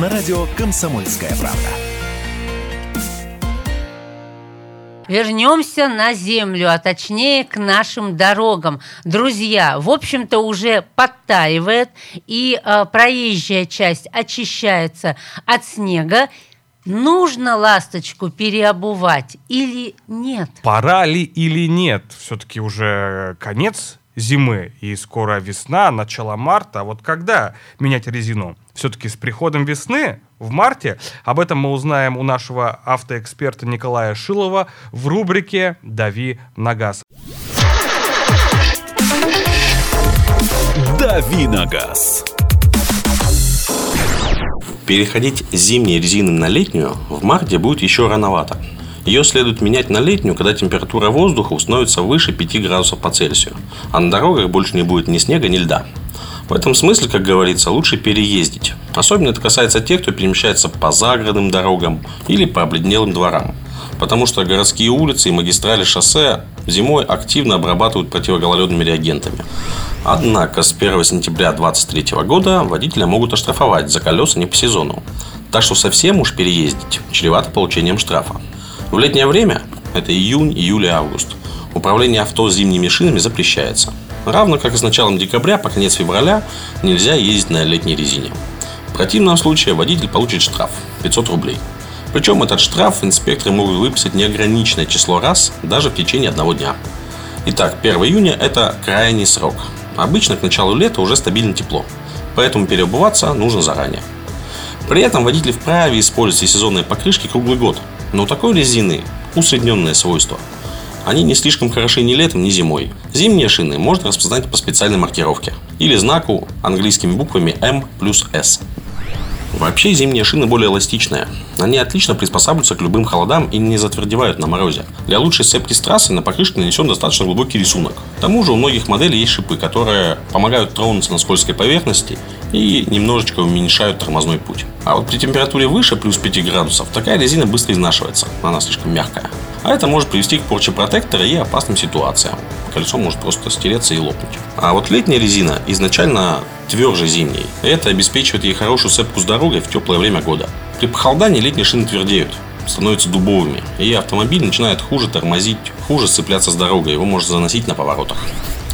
На радио Комсомольская правда. Вернемся на землю, а точнее к нашим дорогам. Друзья, в общем-то уже подтаивает, и э, проезжая часть очищается от снега. Нужно ласточку переобувать или нет? Пора ли или нет? Все-таки уже конец зимы и скоро весна, начало марта. Вот когда менять резину? Все-таки с приходом весны в марте. Об этом мы узнаем у нашего автоэксперта Николая Шилова в рубрике «Дави на газ». «Дави на газ». Переходить с зимней резины на летнюю в марте будет еще рановато. Ее следует менять на летнюю, когда температура воздуха установится выше 5 градусов по Цельсию, а на дорогах больше не будет ни снега, ни льда. В этом смысле, как говорится, лучше переездить. Особенно это касается тех, кто перемещается по загородным дорогам или по обледнелым дворам. Потому что городские улицы и магистрали шоссе зимой активно обрабатывают противогололедными реагентами. Однако с 1 сентября 2023 года водителя могут оштрафовать за колеса не по сезону. Так что совсем уж переездить чревато получением штрафа. В летнее время, это июнь, июль и август, управление авто зимними шинами запрещается. Равно как и с началом декабря по конец февраля нельзя ездить на летней резине. В противном случае водитель получит штраф – 500 рублей. Причем этот штраф инспекторы могут выписать неограниченное число раз даже в течение одного дня. Итак, 1 июня – это крайний срок. Обычно к началу лета уже стабильно тепло, поэтому переобуваться нужно заранее. При этом водитель вправе использовать сезонные покрышки круглый год – но у такой резины усредненное свойство. Они не слишком хороши ни летом, ни зимой. Зимние шины можно распознать по специальной маркировке или знаку английскими буквами M плюс S. Вообще зимние шины более эластичные. Они отлично приспосабливаются к любым холодам и не затвердевают на морозе. Для лучшей сцепки с трассы на покрышке нанесен достаточно глубокий рисунок. К тому же у многих моделей есть шипы, которые помогают тронуться на скользкой поверхности и немножечко уменьшают тормозной путь. А вот при температуре выше плюс 5 градусов такая резина быстро изнашивается, она слишком мягкая. А это может привести к порче протектора и опасным ситуациям. Кольцо может просто стереться и лопнуть. А вот летняя резина изначально тверже зимней. Это обеспечивает ей хорошую сцепку с дорогой в теплое время года. При похолодании летние шины твердеют, становятся дубовыми, и автомобиль начинает хуже тормозить, хуже сцепляться с дорогой, его может заносить на поворотах.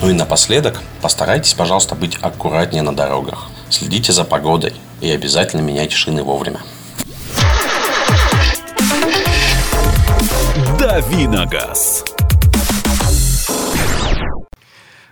Ну и напоследок, постарайтесь, пожалуйста, быть аккуратнее на дорогах. Следите за погодой и обязательно меняйте шины вовремя. «Дави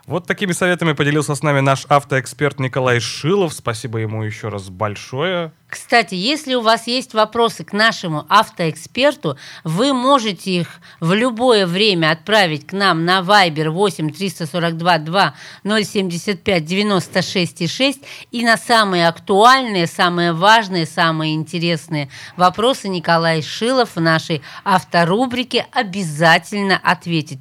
Вот такими советами поделился с нами наш автоэксперт Николай Шилов. Спасибо ему еще раз большое. Кстати, если у вас есть вопросы к нашему автоэксперту, вы можете их в любое время отправить к нам на Viber 8 342 2 075 96 6 и на самые актуальные, самые важные, самые интересные вопросы Николай Шилов в нашей авторубрике обязательно ответит.